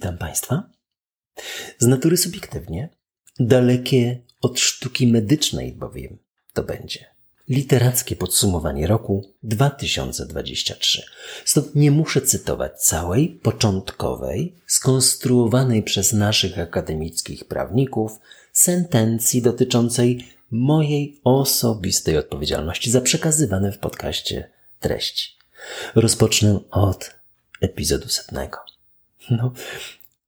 witam Państwa. Z natury subiektywnie, dalekie od sztuki medycznej bowiem to będzie literackie podsumowanie roku 2023. Stąd nie muszę cytować całej, początkowej, skonstruowanej przez naszych akademickich prawników sentencji dotyczącej mojej osobistej odpowiedzialności za przekazywane w podcaście treści. Rozpocznę od epizodu setnego. No,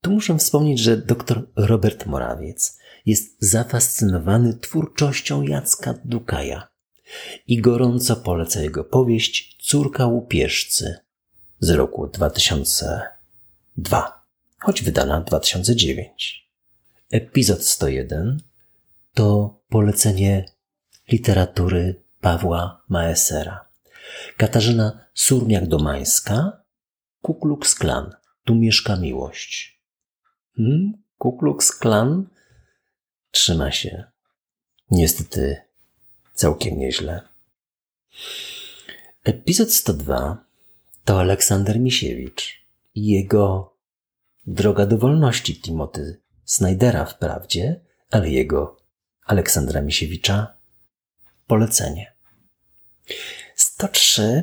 tu muszę wspomnieć, że dr Robert Morawiec jest zafascynowany twórczością Jacka Dukaja i gorąco poleca jego powieść Córka łupieżcy z roku 2002, choć wydana 2009. Epizod 101 to polecenie literatury Pawła Maesera. Katarzyna Surmiak-Domańska, Ku Klux Klan. Tu mieszka miłość. Hmm? Ku Klux Klan trzyma się. Niestety całkiem nieźle. Epizod 102 to Aleksander Misiewicz i jego droga do wolności Timothy Snydera wprawdzie, ale jego Aleksandra Misiewicza polecenie. 103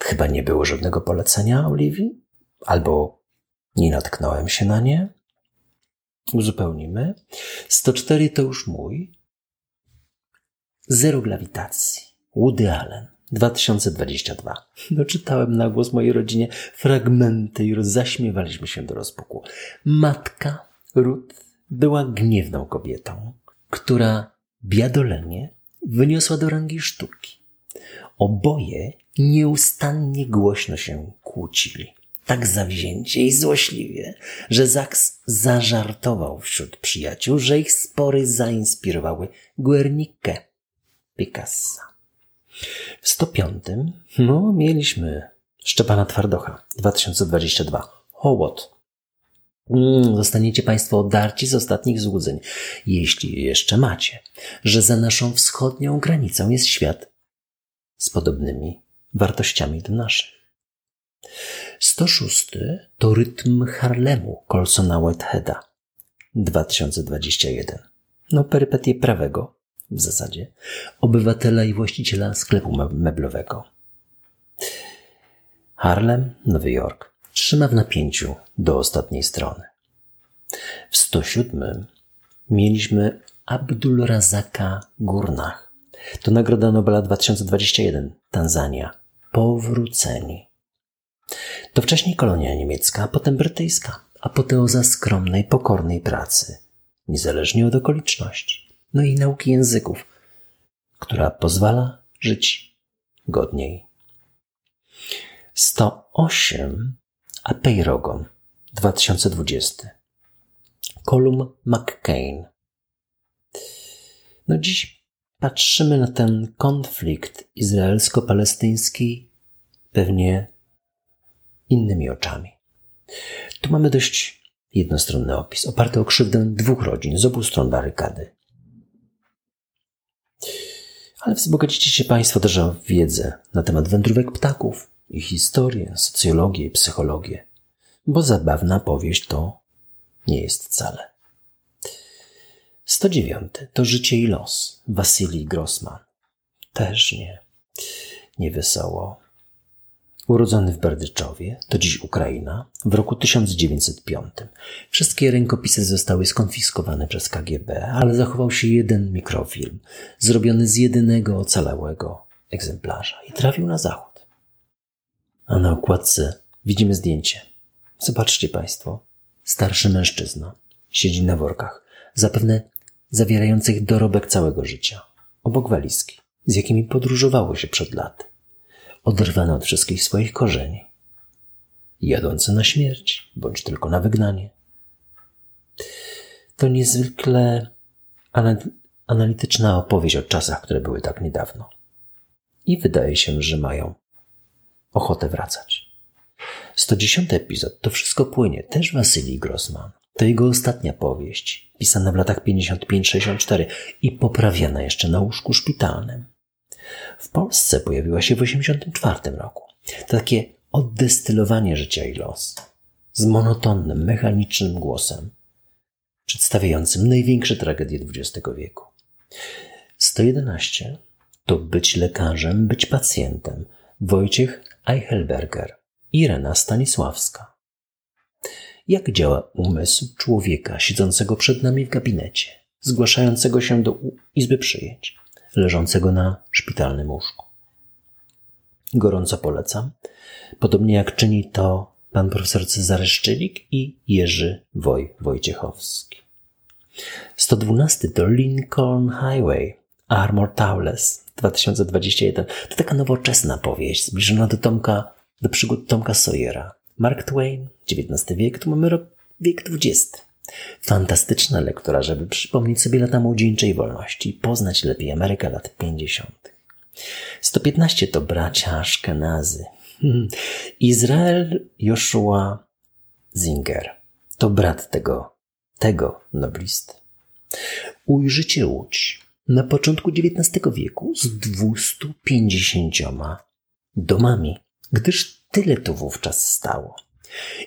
chyba nie było żadnego polecenia Oliwii, albo nie natknąłem się na nie. Uzupełnimy. 104 to już mój. Zero grawitacji. Woody Allen. 2022. Doczytałem na głos mojej rodzinie fragmenty i zaśmiewaliśmy się do rozpuku. Matka Ruth była gniewną kobietą, która biadolenie wyniosła do rangi sztuki. Oboje nieustannie głośno się kłócili. Tak zawzięcie i złośliwie, że Zaks zażartował wśród przyjaciół, że ich spory zainspirowały Guernikę Picassa. W 105 no, mieliśmy Szczepana Twardocha 2022. Hołot. Mm, zostaniecie Państwo odarci z ostatnich złudzeń, jeśli jeszcze macie, że za naszą wschodnią granicą jest świat z podobnymi wartościami do naszych. 106 to rytm Harlemu Colsona Whiteheada 2021. No, perypetie prawego w zasadzie obywatela i właściciela sklepu meblowego. Harlem, Nowy Jork trzyma w napięciu do ostatniej strony. W 107 mieliśmy Abdul Razaka Gurnach. To Nagroda Nobela 2021, Tanzania. Powróceni. To wcześniej kolonia niemiecka, a potem brytyjska, apoteoza skromnej, pokornej pracy, niezależnie od okoliczności, no i nauki języków, która pozwala żyć godniej. 108 a Peyrogon 2020 Colum McCain No dziś patrzymy na ten konflikt izraelsko-palestyński pewnie innymi oczami. Tu mamy dość jednostronny opis, oparty o krzywdę dwóch rodzin z obu stron barykady. Ale wzbogacicie się Państwo też o wiedzę na temat wędrówek ptaków, i historię, socjologię i psychologię, bo zabawna powieść to nie jest wcale. 109 to życie i los Wasylii Grossman. Też nie. Niewesoło. Urodzony w Berdyczowie, to dziś Ukraina, w roku 1905. Wszystkie rękopisy zostały skonfiskowane przez KGB, ale zachował się jeden mikrofilm, zrobiony z jedynego ocalałego egzemplarza i trafił na zachód. A na okładce widzimy zdjęcie. Zobaczcie Państwo. Starszy mężczyzna siedzi na workach, zapewne zawierających dorobek całego życia, obok walizki, z jakimi podróżowało się przed laty, oderwane od wszystkich swoich korzeni, jadące na śmierć bądź tylko na wygnanie. To niezwykle analityczna opowieść o czasach, które były tak niedawno. I wydaje się, że mają ochotę wracać. 110 epizod to wszystko płynie, też Wasylii Grossman. To jego ostatnia powieść, pisana w latach 55-64 i poprawiana jeszcze na łóżku szpitalnym. W Polsce pojawiła się w 84 roku. To takie oddestylowanie życia i los. z monotonnym, mechanicznym głosem, przedstawiającym największe tragedie XX wieku. 111 to być lekarzem, być pacjentem. Wojciech Eichelberger, Irena Stanisławska. Jak działa umysł człowieka siedzącego przed nami w gabinecie, zgłaszającego się do izby przyjęć, leżącego na szpitalnym łóżku? Gorąco polecam, podobnie jak czyni to pan profesor Cezary Szczylik i Jerzy Woj Wojciechowski. 112 to Lincoln Highway, Armor Towles 2021. To taka nowoczesna powieść, zbliżona do Tomka, do przygód Tomka Sawyera. Mark Twain, XIX wiek, tu mamy rok, wiek XX. Fantastyczna lektura, żeby przypomnieć sobie lata młodzieńczej wolności i poznać lepiej Amerykę lat 50. 115 to bracia Ashkenazy. Hmm. Izrael Joshua Zinger to brat tego, tego noblisty. Ujrzycie Łódź na początku XIX wieku z 250 domami, gdyż tyle tu wówczas stało.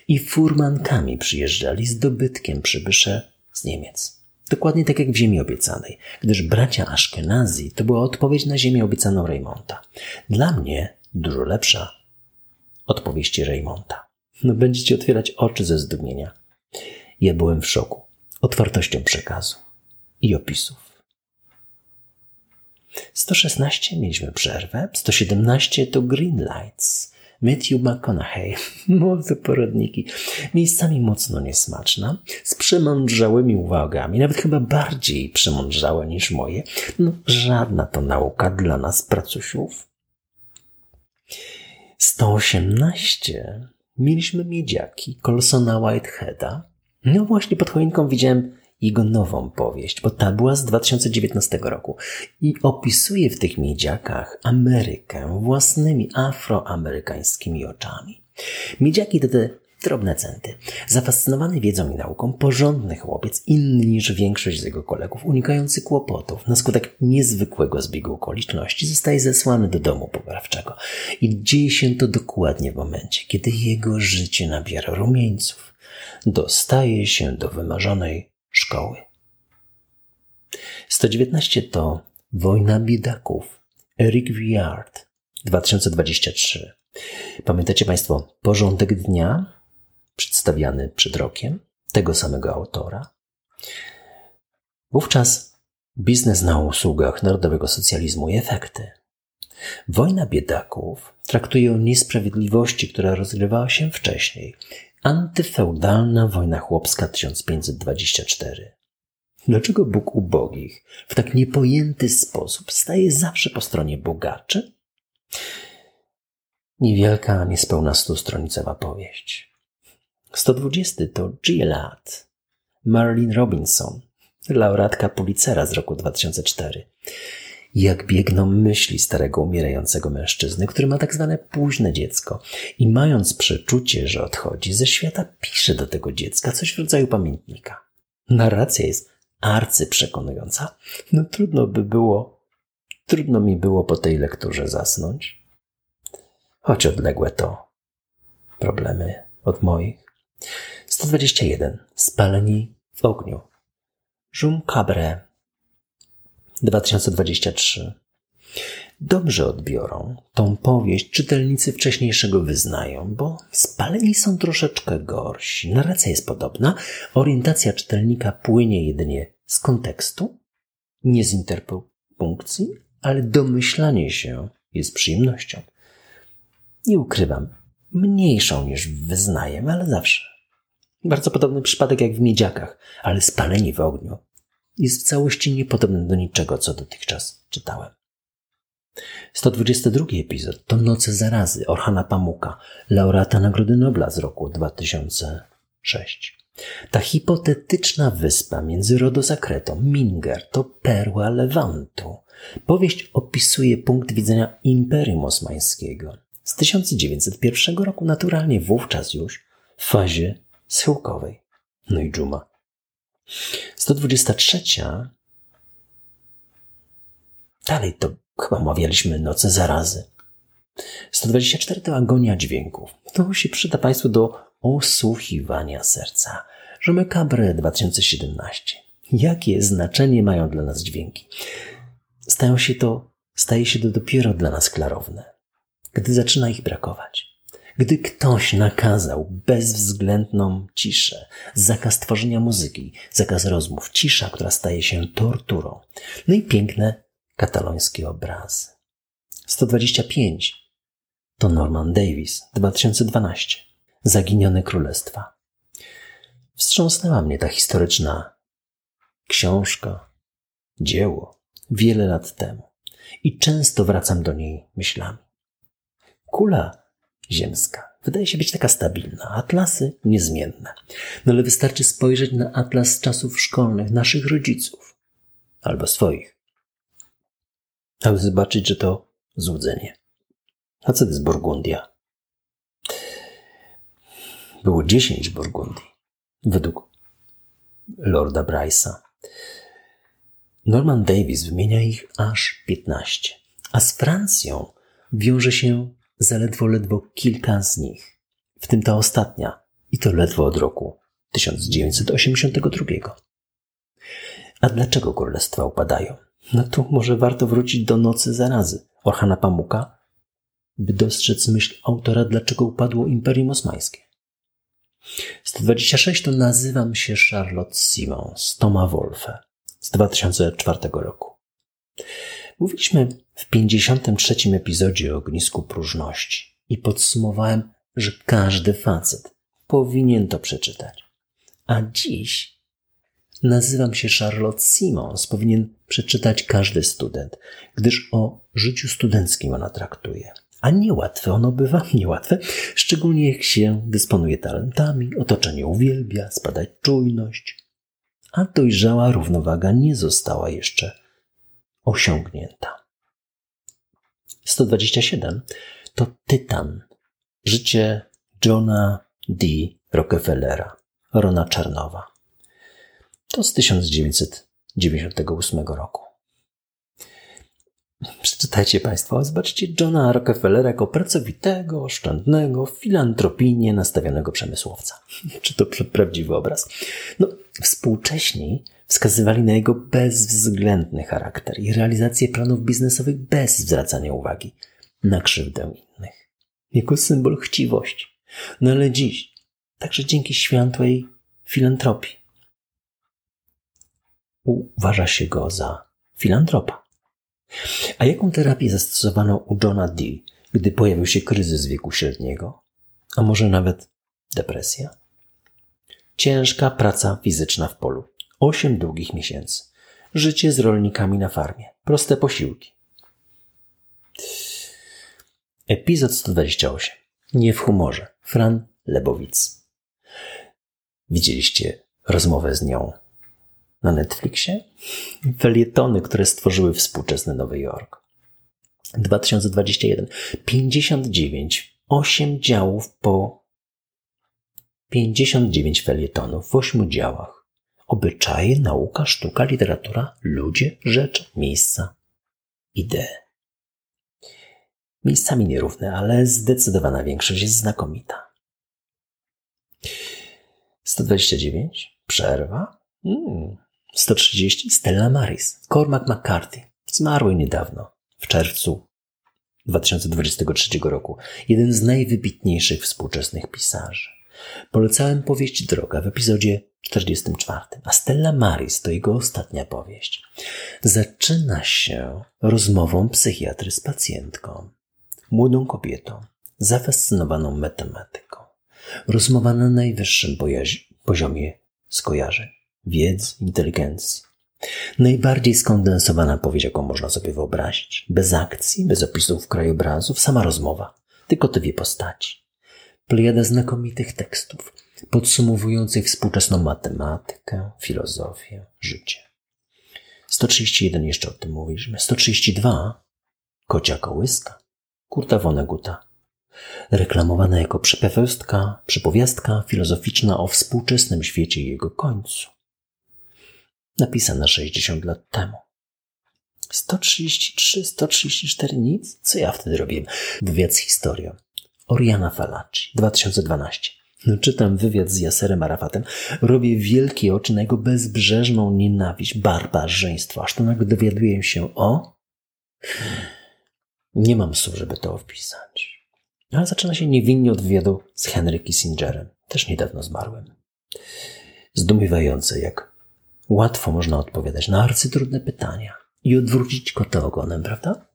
I furmankami przyjeżdżali z dobytkiem przybysze z Niemiec. Dokładnie tak jak w Ziemi Obiecanej, gdyż bracia Ashkenazi to była odpowiedź na Ziemię Obiecaną Reymonta. Dla mnie dużo lepsza odpowiedź Reymonta. No będziecie otwierać oczy ze zdumienia. Ja byłem w szoku otwartością przekazu i opisów. 116 mieliśmy przerwę, 117 to Green Lights, Matthew McConaughey, młode porodniki, miejscami mocno niesmaczna, z przemądrzałymi uwagami, nawet chyba bardziej przemądrzałe niż moje. No, żadna to nauka dla nas, pracusiów. 118 mieliśmy miedziaki Colsona Whiteheada. No właśnie pod choinką widziałem jego nową powieść, bo ta była z 2019 roku i opisuje w tych miedziakach Amerykę własnymi afroamerykańskimi oczami. Miedziaki to te drobne centy. Zafascynowany wiedzą i nauką, porządny chłopiec, inny niż większość z jego kolegów, unikający kłopotów, na skutek niezwykłego zbiegu okoliczności, zostaje zesłany do domu poprawczego. I dzieje się to dokładnie w momencie, kiedy jego życie nabiera rumieńców. Dostaje się do wymarzonej szkoły. 119 to Wojna biedaków. Eric Viard 2023. Pamiętacie Państwo porządek dnia przedstawiany przed rokiem tego samego autora? Wówczas biznes na usługach narodowego socjalizmu i efekty. Wojna biedaków traktuje o niesprawiedliwości, która rozgrywała się wcześniej, Antyfeudalna wojna chłopska 1524. Dlaczego Bóg ubogich w tak niepojęty sposób staje zawsze po stronie bogaczy? Niewielka, niespełna stustronicowa powieść. 120 to Gillard, Marilyn Robinson, laureatka Pulitzera z roku 2004 jak biegną myśli starego umierającego mężczyzny, który ma tak zwane późne dziecko i mając przeczucie, że odchodzi ze świata, pisze do tego dziecka coś w rodzaju pamiętnika. Narracja jest arcyprzekonująca. No trudno by było, trudno mi było po tej lekturze zasnąć. Choć odległe to problemy od moich. 121. Spaleni w ogniu. Jum Cabre 2023. Dobrze odbiorą tą powieść czytelnicy wcześniejszego wyznają, bo spaleni są troszeczkę gorsi. Narracja jest podobna, orientacja czytelnika płynie jedynie z kontekstu, nie z interpunkcji, ale domyślanie się jest przyjemnością. Nie ukrywam, mniejszą niż wyznajem, ale zawsze. Bardzo podobny przypadek jak w miedziakach, ale spaleni w ogniu jest w całości niepodobny do niczego, co dotychczas czytałem. 122 epizod to Noce zarazy Orhana Pamuka, laureata Nagrody Nobla z roku 2006. Ta hipotetyczna wyspa między Rodos a Kretą, Minger, to perła Lewantu. Powieść opisuje punkt widzenia Imperium Osmańskiego z 1901 roku, naturalnie wówczas już w fazie schyłkowej. No i dżuma 123. Dalej to chyba omawialiśmy noce zarazy. 124 to agonia dźwięków. To się przyda Państwu do osłuchiwania serca. Cabre 2017. Jakie znaczenie mają dla nas dźwięki? Stają się to, staje się to dopiero dla nas klarowne, gdy zaczyna ich brakować. Gdy ktoś nakazał bezwzględną ciszę, zakaz tworzenia muzyki, zakaz rozmów, cisza, która staje się torturą. No i piękne katalońskie obrazy. 125 to Norman Davis, 2012. Zaginione Królestwa. Wstrząsnęła mnie ta historyczna książka, dzieło wiele lat temu i często wracam do niej myślami. Kula ziemska wydaje się być taka stabilna, atlasy niezmienne. No ale wystarczy spojrzeć na atlas czasów szkolnych naszych rodziców albo swoich, aby zobaczyć, że to złudzenie. A co to jest Burgundia? Było dziesięć Burgundii, według Lorda Bryce'a. Norman Davis wymienia ich aż piętnaście, a z Francją wiąże się zaledwo ledwo kilka z nich, w tym ta ostatnia, i to ledwo od roku 1982. A dlaczego królestwa upadają? No tu może warto wrócić do Nocy Zarazy Orhana Pamuka, by dostrzec myśl autora, dlaczego upadło Imperium Osmańskie. 126 to Nazywam się Charlotte Simons, Toma Wolfe z 2004 roku. Mówiliśmy w 53 epizodzie o ognisku próżności i podsumowałem, że każdy facet powinien to przeczytać. A dziś nazywam się Charlotte Simons, powinien przeczytać każdy student, gdyż o życiu studenckim ona traktuje. A niełatwe ono bywa, niełatwe, szczególnie jak się dysponuje talentami, otoczenie uwielbia, spadać czujność, a dojrzała równowaga nie została jeszcze osiągnięta. 127 to Tytan. Życie Johna D. Rockefellera, Rona Czarnowa. To z 1998 roku. Przeczytajcie Państwo, zobaczcie Johna Rockefellera jako pracowitego, oszczędnego, filantropijnie nastawionego przemysłowca. Czy to prawdziwy obraz? No, współcześni wskazywali na jego bezwzględny charakter i realizację planów biznesowych bez zwracania uwagi na krzywdę innych. Jako symbol chciwości. No ale dziś, także dzięki światłej filantropii, uważa się go za filantropa. A jaką terapię zastosowano u Johna D., gdy pojawił się kryzys wieku średniego? A może nawet depresja? Ciężka praca fizyczna w polu. Osiem długich miesięcy. Życie z rolnikami na farmie. Proste posiłki. Epizod 128. Nie w humorze. Fran Lebowic. Widzieliście rozmowę z nią na Netflixie? Felietony, które stworzyły współczesny Nowy Jork. 2021. 59. 8 działów po 59 felietonów w 8 działach. Obyczaje, nauka, sztuka, literatura, ludzie, rzeczy, miejsca, idee. Miejscami nierówne, ale zdecydowana większość jest znakomita. 129. Przerwa. Hmm. 130 Stella Maris, Cormac McCarthy, zmarły niedawno, w czerwcu 2023 roku, jeden z najwybitniejszych współczesnych pisarzy. Polecałem powieść Droga w epizodzie 44, a Stella Maris to jego ostatnia powieść. Zaczyna się rozmową psychiatry z pacjentką, młodą kobietą, zafascynowaną matematyką. Rozmowa na najwyższym poziomie skojarzeń wiedzy, inteligencji. Najbardziej skondensowana powieść, jaką można sobie wyobrazić. Bez akcji, bez opisów krajobrazów, sama rozmowa. Tylko te dwie postaci. Plejada znakomitych tekstów, podsumowujących współczesną matematykę, filozofię, życie. 131 jeszcze o tym mówiliśmy. 132 Kocia kołyska. Kurta Woneguta reklamowana jako przypowiastka, przypowiastka filozoficzna o współczesnym świecie i jego końcu napisana 60 lat temu. 133, 134 nic? Co ja wtedy robiłem? Wywiad z historią. Oriana Falaci, 2012. No, czytam wywiad z Jaserem Arafatem, robię wielkie oczy na jego bezbrzeżną nienawiść, barbarzyństwo, aż to nagle dowiaduję się o... Nie mam słów, żeby to wpisać. Ale zaczyna się niewinnie od wywiadu z Henry Kissingerem, też niedawno zmarłym. Zdumiewające, jak łatwo można odpowiadać na arcytrudne pytania i odwrócić kota ogonem, prawda?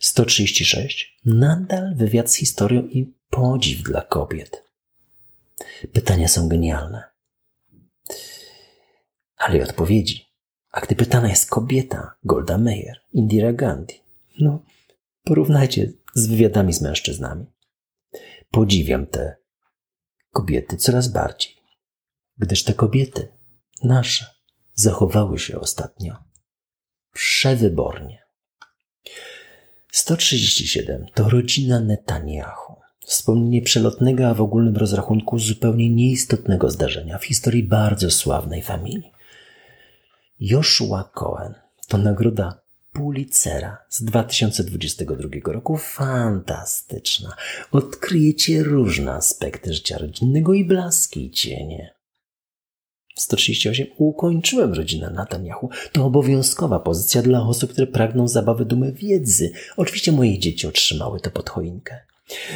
136. Nadal wywiad z historią i podziw dla kobiet. Pytania są genialne. Ale i odpowiedzi. A gdy pytana jest kobieta, Golda Meir, Indira Gandhi, no, porównajcie z wywiadami z mężczyznami. Podziwiam te kobiety coraz bardziej, gdyż te kobiety, nasze, zachowały się ostatnio przewybornie. 137 to rodzina Netanyahu. Wspomnienie przelotnego, a w ogólnym rozrachunku zupełnie nieistotnego zdarzenia w historii bardzo sławnej familii. Joshua Cohen to nagroda Pulitzera z 2022 roku fantastyczna. Odkryjecie różne aspekty życia rodzinnego i blaski i cienie. 138 ukończyłem rodzinę Netanyahu. To obowiązkowa pozycja dla osób, które pragną zabawy dumy wiedzy. Oczywiście moje dzieci otrzymały to pod choinkę.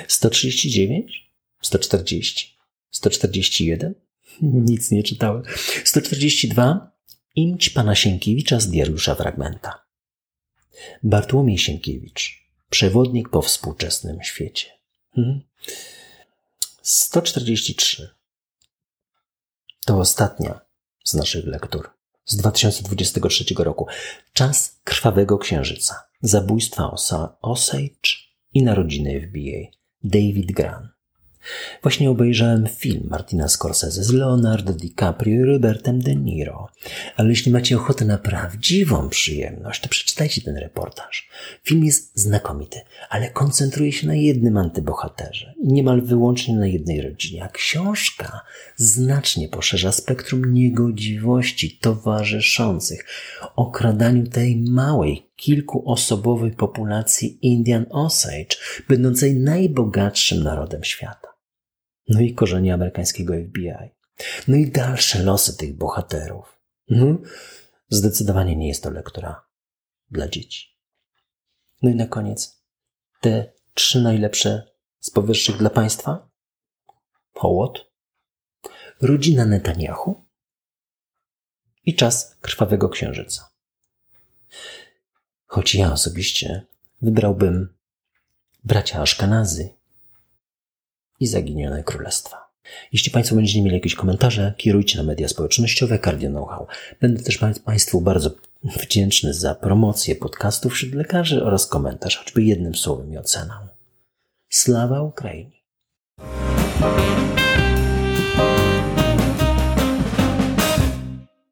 139? 140? 141? Nic nie czytałem. 142? Imć pana Sienkiewicza z Diariusza Fragmenta. Bartłomiej Sienkiewicz. Przewodnik po współczesnym świecie. 143. To ostatnia z naszych lektur z 2023 roku. Czas krwawego księżyca. Zabójstwa Osa Osage i narodziny FBA. David Gran. Właśnie obejrzałem film Martina Scorsese z Leonardo DiCaprio i Robertem De Niro. Ale jeśli macie ochotę na prawdziwą przyjemność, to przeczytajcie ten reportaż. Film jest znakomity, ale koncentruje się na jednym antybohaterze i niemal wyłącznie na jednej rodzinie. A książka znacznie poszerza spektrum niegodziwości towarzyszących okradaniu tej małej, kilkuosobowej populacji Indian Osage, będącej najbogatszym narodem świata no i korzenie amerykańskiego FBI, no i dalsze losy tych bohaterów. No, zdecydowanie nie jest to lektura dla dzieci. No i na koniec te trzy najlepsze z powyższych dla Państwa? Hołot, rodzina Netanyahu i czas krwawego księżyca. Choć ja osobiście wybrałbym bracia Aszkanazy i Zaginione Królestwa. Jeśli Państwo będziecie mieli jakieś komentarze, kierujcie na media społecznościowe Cardio Know-how. Będę też Państwu bardzo wdzięczny za promocję podcastów wśród lekarzy oraz komentarz, choćby jednym słowem i oceną. Sława Ukrainie!